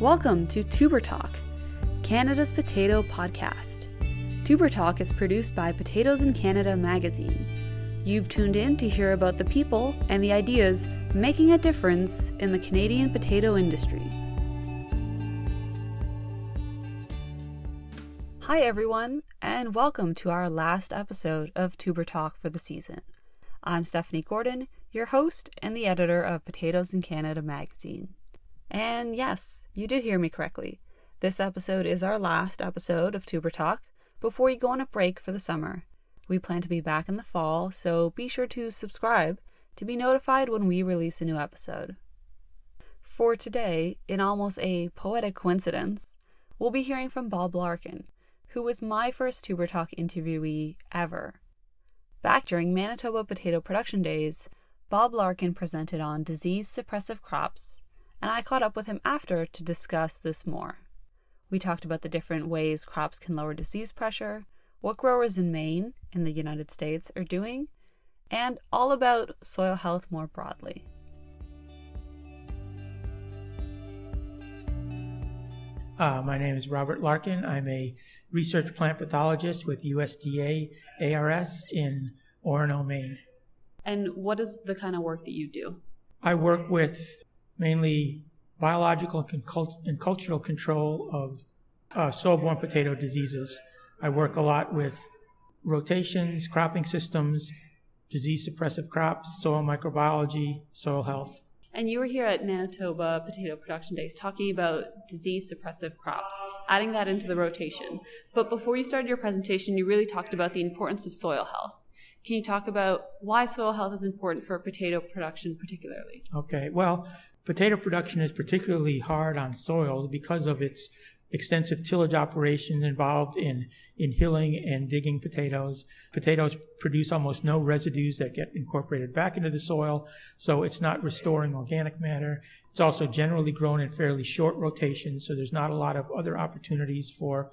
Welcome to Tuber Talk, Canada's potato podcast. Tuber Talk is produced by Potatoes in Canada magazine. You've tuned in to hear about the people and the ideas making a difference in the Canadian potato industry. Hi, everyone, and welcome to our last episode of Tuber Talk for the season. I'm Stephanie Gordon, your host and the editor of Potatoes in Canada magazine. And yes, you did hear me correctly. This episode is our last episode of Tuber Talk before we go on a break for the summer. We plan to be back in the fall, so be sure to subscribe to be notified when we release a new episode. For today, in almost a poetic coincidence, we'll be hearing from Bob Larkin, who was my first Tuber Talk interviewee ever. Back during Manitoba Potato Production Days, Bob Larkin presented on disease suppressive crops and I caught up with him after to discuss this more. We talked about the different ways crops can lower disease pressure, what growers in Maine, in the United States, are doing, and all about soil health more broadly. Uh, my name is Robert Larkin. I'm a research plant pathologist with USDA ARS in Orono, Maine. And what is the kind of work that you do? I work with mainly biological and, cult- and cultural control of uh, soil-borne potato diseases. I work a lot with rotations, cropping systems, disease suppressive crops, soil microbiology, soil health. And you were here at Manitoba Potato Production Days talking about disease suppressive crops, adding that into the rotation. But before you started your presentation, you really talked about the importance of soil health. Can you talk about why soil health is important for potato production, particularly? Okay, well, Potato production is particularly hard on soils because of its extensive tillage operation involved in, in hilling and digging potatoes. Potatoes produce almost no residues that get incorporated back into the soil, so it's not restoring organic matter. It's also generally grown in fairly short rotations, so there's not a lot of other opportunities for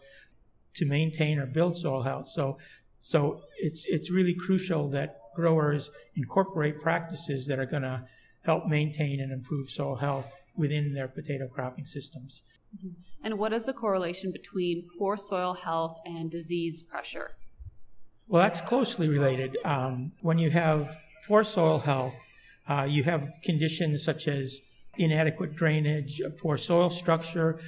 to maintain or build soil health. So, so it's it's really crucial that growers incorporate practices that are going to help maintain and improve soil health within their potato cropping systems. Mm-hmm. And what is the correlation between poor soil health and disease pressure? Well, that's closely related. Um, when you have poor soil health, uh, you have conditions such as inadequate drainage, poor soil structure,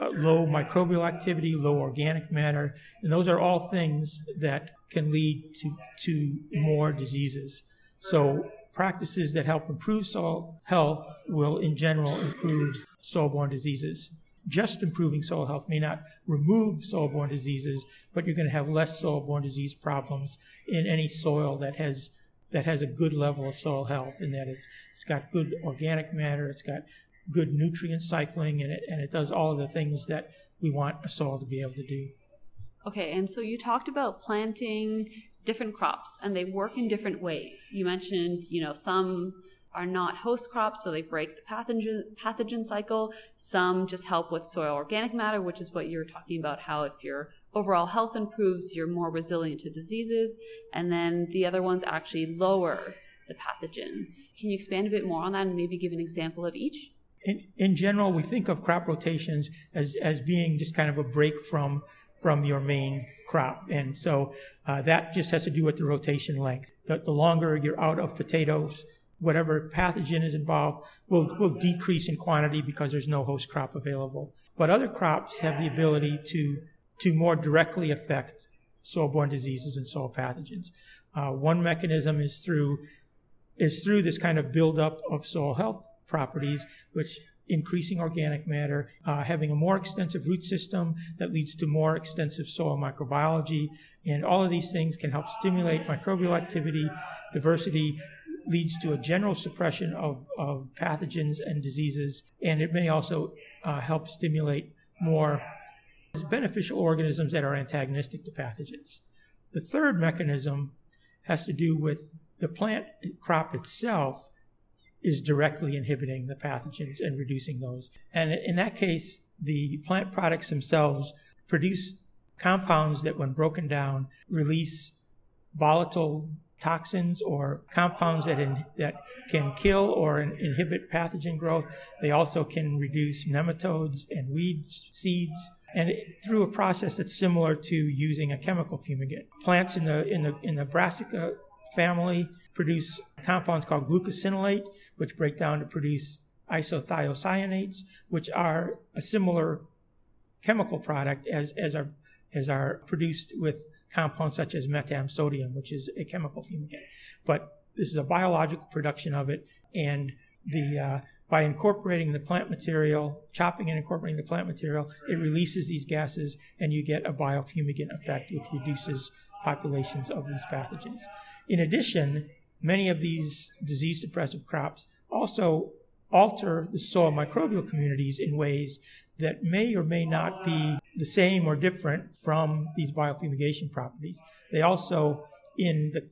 uh, low microbial activity, low organic matter, and those are all things that can lead to, to more diseases. So practices that help improve soil health will, in general, improve soil-borne diseases. Just improving soil health may not remove soil-borne diseases, but you're going to have less soil-borne disease problems in any soil that has that has a good level of soil health, in that it's it's got good organic matter, it's got good nutrient cycling, and it and it does all of the things that we want a soil to be able to do. Okay, and so you talked about planting different crops and they work in different ways. You mentioned, you know, some are not host crops, so they break the pathogen pathogen cycle. Some just help with soil organic matter, which is what you're talking about. How if your overall health improves, you're more resilient to diseases, and then the other ones actually lower the pathogen. Can you expand a bit more on that and maybe give an example of each? In, in general, we think of crop rotations as, as being just kind of a break from from your main crop. And so uh, that just has to do with the rotation length. The, the, longer you're out of potatoes, whatever pathogen is involved will, will decrease in quantity because there's no host crop available. But other crops have the ability to, to more directly affect soil-borne diseases and soil pathogens. Uh, one mechanism is through, is through this kind of buildup of soil health properties, which increasing organic matter, uh, having a more extensive root system that leads to more extensive soil microbiology. And all of these things can help stimulate microbial activity. Diversity leads to a general suppression of, of pathogens and diseases. And it may also uh, help stimulate more beneficial organisms that are antagonistic to pathogens. The third mechanism has to do with the plant crop itself is directly inhibiting the pathogens and reducing those. And in that case, the plant products themselves produce compounds that, when broken down, release volatile toxins or compounds that in, that can kill or in, inhibit pathogen growth. They also can reduce nematodes and weed seeds, and it, through a process that's similar to using a chemical fumigant. Plants in the in the in the Brassica family produce compounds called glucosinolate, which break down to produce isothiocyanates, which are a similar chemical product as as are as are produced with compounds such as metam sodium, which is a chemical fumigant. But this is a biological production of it, and the uh, by incorporating the plant material, chopping and incorporating the plant material, it releases these gases, and you get a biofumigant effect, which reduces populations of these pathogens. In addition, many of these disease suppressive crops also alter the soil microbial communities in ways that may or may not be the same or different from these biofumigation properties. They also, in the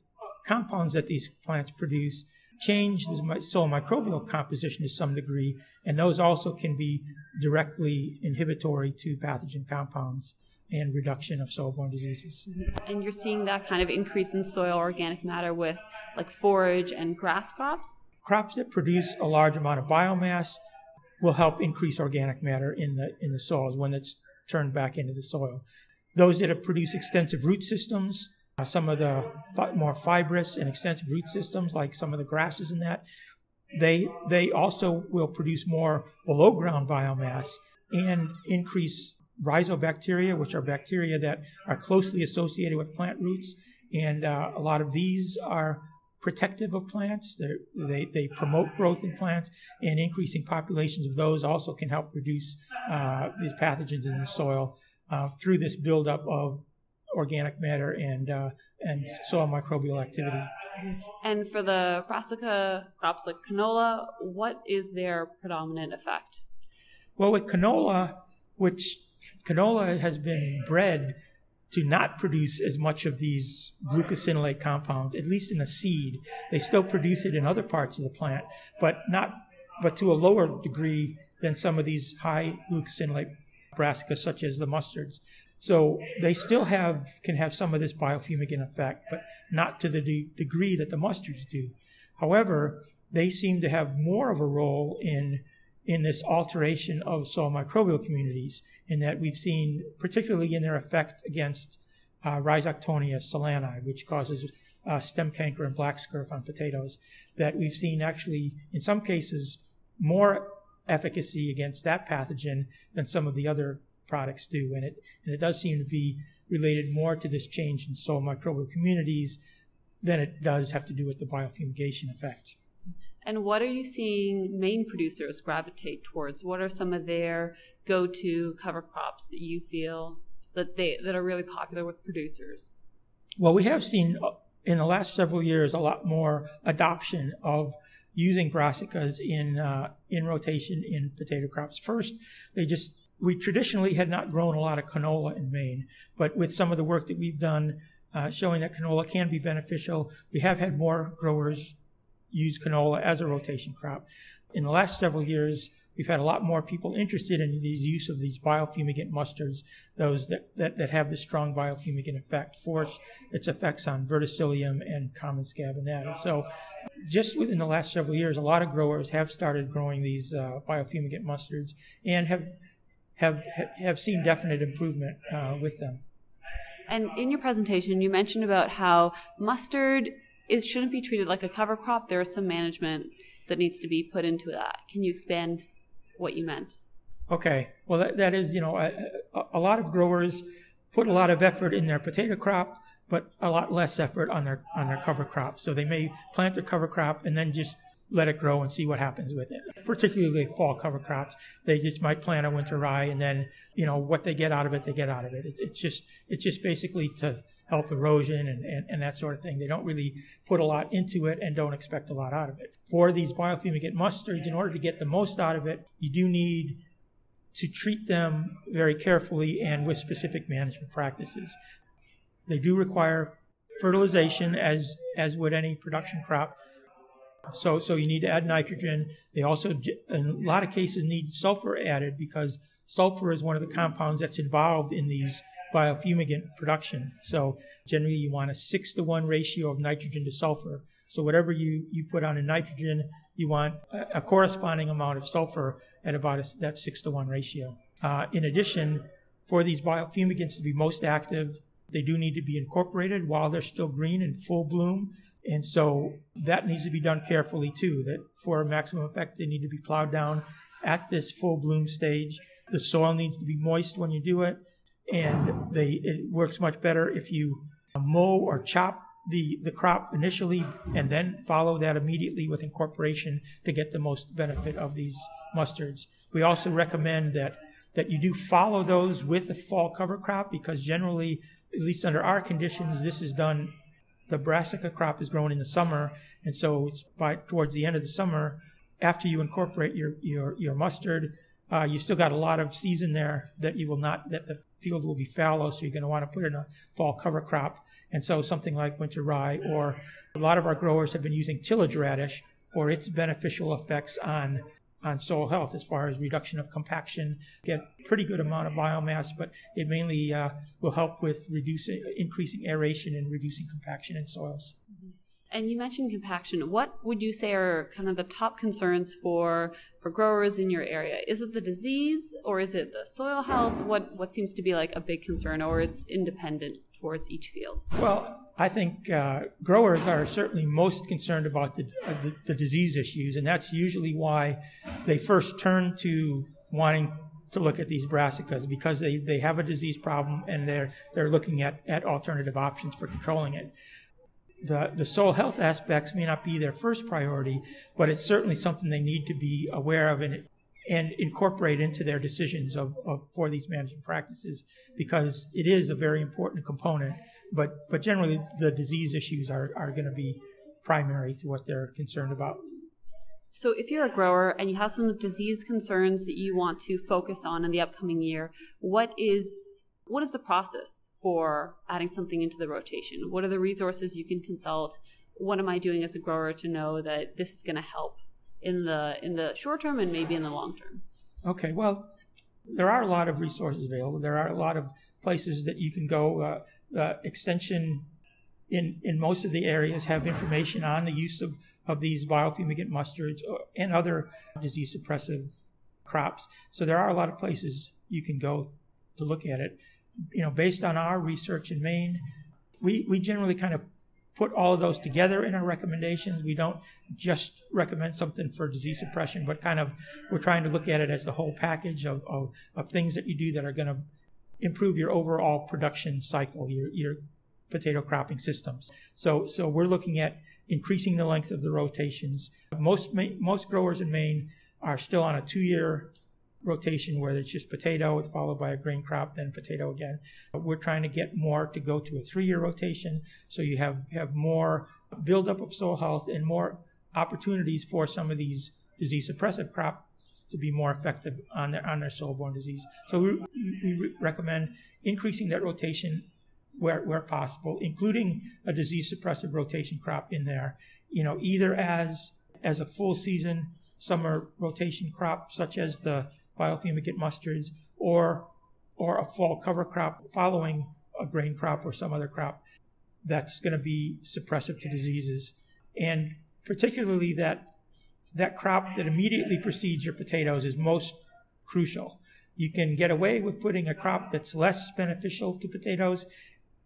compounds that these plants produce, change the soil microbial composition to some degree, and those also can be directly inhibitory to pathogen compounds and reduction of soil-borne diseases. And you're seeing that kind of increase in soil organic matter with like forage and grass crops? Crops that produce a large amount of biomass will help increase organic matter in the in the soils when it's turned back into the soil. Those that have produced extensive root systems, uh, some of the more fibrous and extensive root systems, like some of the grasses in that, they they also will produce more below ground biomass and increase rhizobacteria, which are bacteria that are closely associated with plant roots. And uh, a lot of these are protective of plants. They're, they they promote growth in plants, and increasing populations of those also can help reduce uh, these pathogens in the soil uh, through this buildup of organic matter and uh, and soil microbial activity. And for the brassica crops like canola, what is their predominant effect? Well, with canola, which canola has been bred to not produce as much of these glucosinolate compounds, at least in the seed. They still produce it in other parts of the plant, but not, but to a lower degree than some of these high glucosinolate brassicas, such as the mustards. So they still have can have some of this biofumigant effect, but not to the de- degree that the mustards do. However, they seem to have more of a role in in this alteration of soil microbial communities, in that we've seen, particularly in their effect against uh, Rhizoctonia solani, which causes uh, stem canker and black scurf on potatoes, that we've seen actually, in some cases, more efficacy against that pathogen than some of the other products do. And it, and it does seem to be related more to this change in soil microbial communities than it does have to do with the biofumigation effect. And what are you seeing Maine producers gravitate towards? What are some of their go-to cover crops that you feel that they that are really popular with producers? Well, we have seen uh, in the last several years a lot more adoption of using brassicas in uh, in rotation in potato crops. First, they just we traditionally had not grown a lot of canola in Maine, but with some of the work that we've done uh, showing that canola can be beneficial, we have had more growers use canola as a rotation crop. In the last several years, we've had a lot more people interested in the use of these biofumigant mustards, those that, that, that have this strong biofumigant effect for its effects on verticillium and common scab and that. So, just within the last several years, a lot of growers have started growing these uh, biofumigant mustards and have have have seen definite improvement uh, with them. And in your presentation, you mentioned about how mustard is shouldn't be treated like a cover crop. There is some management that needs to be put into that. Can you expand what you meant? Okay. Well, that, that is, you know, a, a, lot of growers put a lot of effort in their potato crop, but a lot less effort on their on their cover crop. So they may plant their cover crop and then just let it grow and see what happens with it. Particularly fall cover crops, they just might plant a winter rye and then, you know, what they get out of it, they get out of it. it it's just it's just basically to help erosion and, and, and that sort of thing. They don't really put a lot into it and don't expect a lot out of it. For these biofumigant mustards, in order to get the most out of it, you do need to treat them very carefully and with specific management practices. They do require fertilization as as would any production crop. So so you need to add nitrogen. They also in a lot of cases need sulfur added because sulfur is one of the compounds that's involved in these biofumigant production. So generally you want a six to one ratio of nitrogen to sulfur. So whatever you, you put on in nitrogen, you want a, a corresponding amount of sulfur at about a, that six to one ratio. Uh, in addition, for these biofumigants to be most active, they do need to be incorporated while they're still green and full bloom. And so that needs to be done carefully too, that for maximum effect, they need to be plowed down at this full bloom stage. The soil needs to be moist when you do it. And they, it works much better if you mow or chop the, the crop initially and then follow that immediately with incorporation to get the most benefit of these mustards. We also recommend that, that you do follow those with a fall cover crop because generally, at least under our conditions, this is done. The brassica crop is grown in the summer, and so it's by towards the end of the summer, after you incorporate your your, your mustard, uh, you still got a lot of season there that you will not that the field will be fallow, so you're going to want to put in a fall cover crop. And so something like winter rye, or a lot of our growers have been using tillage radish for its beneficial effects on on soil health as far as reduction of compaction, get pretty good amount of biomass, but it mainly uh, will help with reducing, increasing aeration and reducing compaction in soils. And you mentioned compaction. What would you say are kind of the top concerns for for growers in your area? Is it the disease or is it the soil health? What what seems to be like a big concern, or it's independent towards each field? Well, I think uh, growers are certainly most concerned about the, uh, the, the disease issues, and that's usually why they first turn to wanting to look at these brassicas because they, they have a disease problem and they're they're looking at, at alternative options for controlling it the, the soil health aspects may not be their first priority, but it's certainly something they need to be aware of and, and incorporate into their decisions of, of, for these management practices because it is a very important component. But, but generally, the disease issues are, are going to be primary to what they're concerned about. So, if you're a grower and you have some disease concerns that you want to focus on in the upcoming year, what is what is the process for adding something into the rotation? What are the resources you can consult? What am I doing as a grower to know that this is going to help in the in the short term and maybe in the long term? Okay, well, there are a lot of resources available. There are a lot of places that you can go. Uh, uh, extension in in most of the areas have information on the use of of these biofumigant mustards and other disease suppressive crops. So there are a lot of places you can go to look at it you know, based on our research in Maine, we, we generally kind of put all of those together in our recommendations. We don't just recommend something for disease suppression, but kind of we're trying to look at it as the whole package of, of, of things that you do that are going to improve your overall production cycle, your, your potato cropping systems. So, so we're looking at increasing the length of the rotations. Most, most growers in Maine are still on a two year rotation where it's just potato followed by a grain crop, then potato again. But we're trying to get more to go to a three-year rotation, so you have have more buildup of soil health and more opportunities for some of these disease suppressive crops to be more effective on their on their soil-borne disease. So we, we recommend increasing that rotation where where possible, including a disease suppressive rotation crop in there. You know, either as as a full season summer rotation crop, such as the biofumigant mustards, or or a fall cover crop following a grain crop or some other crop that's going to be suppressive to diseases, and particularly that that crop that immediately precedes your potatoes is most crucial. You can get away with putting a crop that's less beneficial to potatoes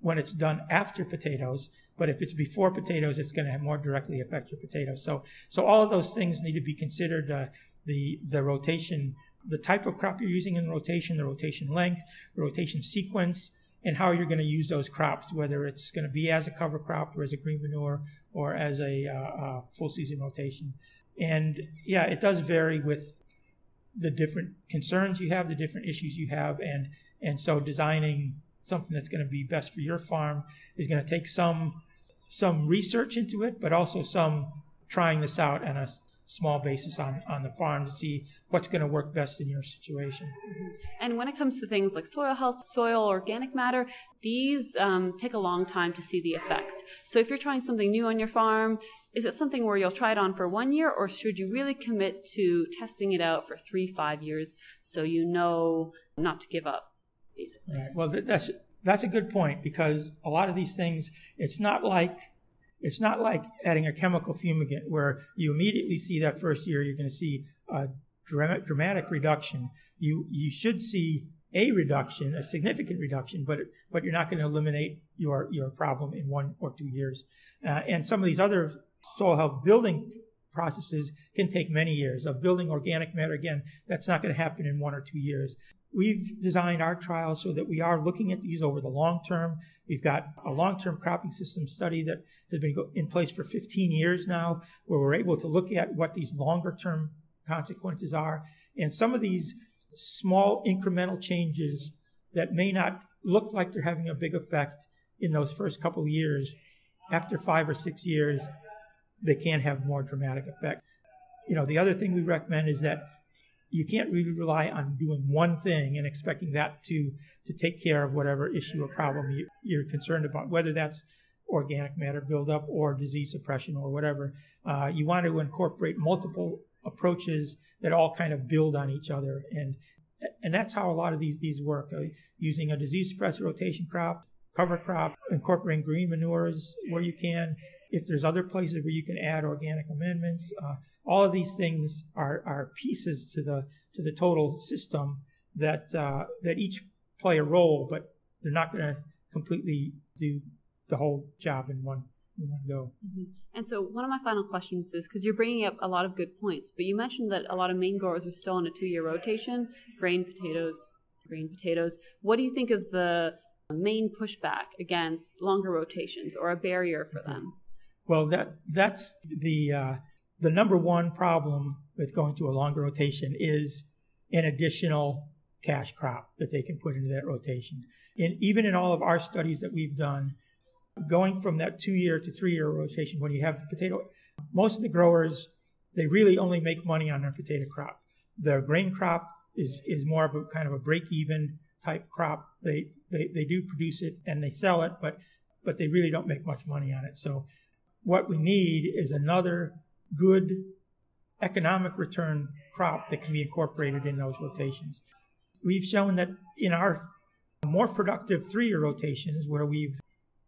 when it's done after potatoes, but if it's before potatoes, it's going to more directly affect your potatoes. So, so all of those things need to be considered. Uh, the the rotation the type of crop you're using in rotation, the rotation length, the rotation sequence, and how you're going to use those crops, whether it's going to be as a cover crop or as a green manure or as a uh, uh, full season rotation. And yeah, it does vary with the different concerns you have, the different issues you have, and and so designing something that's going to be best for your farm is going to take some some research into it, but also some trying this out on a small basis on, on the farm to see what's going to work best in your situation. Mm-hmm. And when it comes to things like soil health, soil organic matter, these um, take a long time to see the effects. So if you're trying something new on your farm, is it something where you'll try it on for one year, or should you really commit to testing it out for three, five years so you know not to give up, basically? Right. Well, that's that's a good point because a lot of these things, it's not like it's not like adding a chemical fumigant where you immediately see that first year you're going to see a dramatic reduction. You you should see a reduction, a significant reduction, but but you're not going to eliminate your your problem in one or two years. Uh, and some of these other soil health building processes can take many years. Of building organic matter, again, that's not going to happen in one or two years. We've designed our trials so that we are looking at these over the long term. We've got a long term cropping system study that has been in place for 15 years now, where we're able to look at what these longer term consequences are. And some of these small incremental changes that may not look like they're having a big effect in those first couple of years, after five or six years, they can have more dramatic effect. You know, the other thing we recommend is that you can't really rely on doing one thing and expecting that to to take care of whatever issue or problem you, you're concerned about, whether that's organic matter buildup or disease suppression or whatever. Uh, you want to incorporate multiple approaches that all kind of build on each other, and and that's how a lot of these these work. Uh, using a disease suppressor rotation crop, cover crop, incorporating green manures where you can. If there's other places where you can add organic amendments, uh, all of these things are, are pieces to the to the total system that uh, that each play a role, but they're not going to completely do the whole job in one in one go. Mm-hmm. And so, one of my final questions is because you're bringing up a lot of good points, but you mentioned that a lot of Maine growers are still on a two-year rotation, grain potatoes, grain potatoes. What do you think is the main pushback against longer rotations or a barrier for mm-hmm. them? Well, that that's the uh, the number one problem with going to a longer rotation is an additional cash crop that they can put into that rotation. And even in all of our studies that we've done, going from that two year to three year rotation, when you have potato, most of the growers, they really only make money on their potato crop. Their grain crop is, is more of a kind of a break even type crop. They, they, they do produce it and they sell it, but, but they really don't make much money on it. So what we need is another good economic return crop that can be incorporated in those rotations. We've shown that in our more productive three year rotations, where we've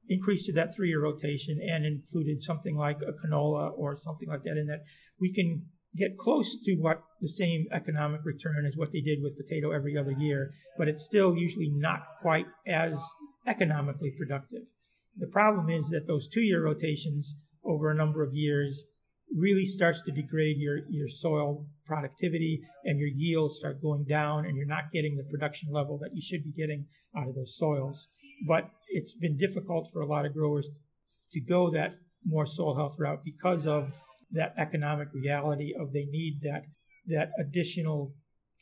increased to that three year rotation and included something like a canola or something like that in that, we can get close to what the same economic return as what they did with potato every other year, but it's still usually not quite as economically productive. The problem is that those two year rotations over a number of years really starts to degrade your, your soil productivity and your yields start going down and you're not getting the production level that you should be getting out of those soils. But it's been difficult for a lot of growers to go that more soil health route because of that economic reality of they need that that additional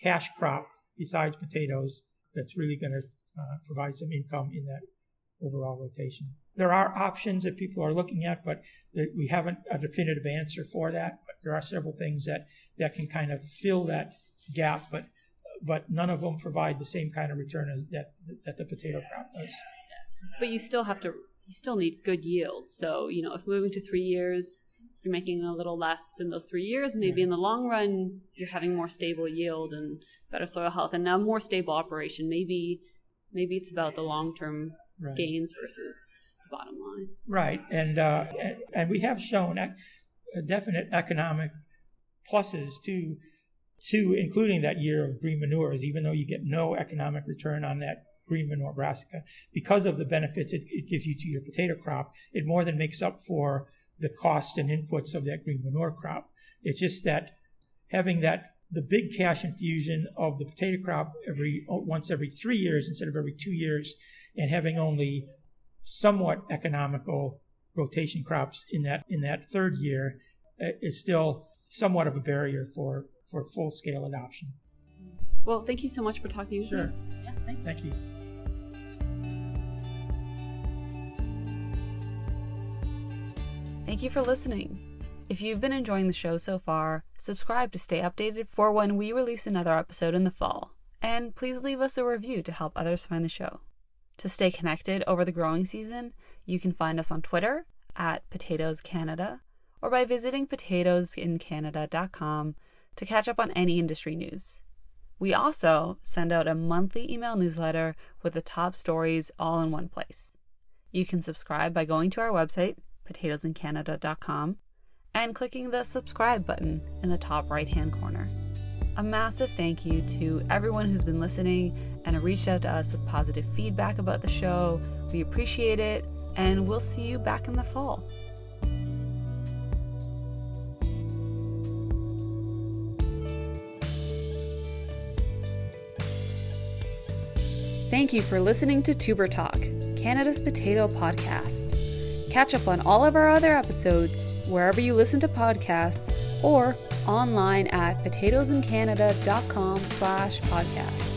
cash crop besides potatoes that's really going to uh, provide some income in that overall rotation there are options that people are looking at, but we haven't a definitive answer for that. But there are several things that, that can kind of fill that gap, but but none of them provide the same kind of return as that that the potato crop does. But you still have to you still need good yield. So you know if moving to three years, you're making a little less in those three years. Maybe in the long run, you're having more stable yield and better soil health, and now more stable operation. Maybe maybe it's about the long term right. gains versus the bottom line. Right, and uh, and we have shown definite economic pluses to to including that year of green manures, even though you get no economic return on that green manure brassica, because of the benefits it, it gives you to your potato crop, it more than makes up for the costs and inputs of that green manure crop. It's just that having that the big cash infusion of the potato crop every once every three years instead of every two years, and having only somewhat economical rotation crops in that in that third year uh, is still somewhat of a barrier for for full scale adoption. Well, thank you so much for talking sure. me. Yeah, thanks. Thank you. Thank you for listening. If you've been enjoying the show so far, subscribe to stay updated for when we release another episode in the fall. And please leave us a review to help others find the show. To stay connected over the growing season, you can find us on Twitter at Potatoes Canada or by visiting potatoesincanada.com to catch up on any industry news. We also send out a monthly email newsletter with the top stories all in one place. You can subscribe by going to our website, potatoesincanada.com, and clicking the subscribe button in the top right hand corner. A massive thank you to everyone who's been listening and reached out to us with positive feedback about the show. We appreciate it, and we'll see you back in the fall. Thank you for listening to Tuber Talk, Canada's potato podcast. Catch up on all of our other episodes wherever you listen to podcasts or online at potatoesincanada.com slash podcast.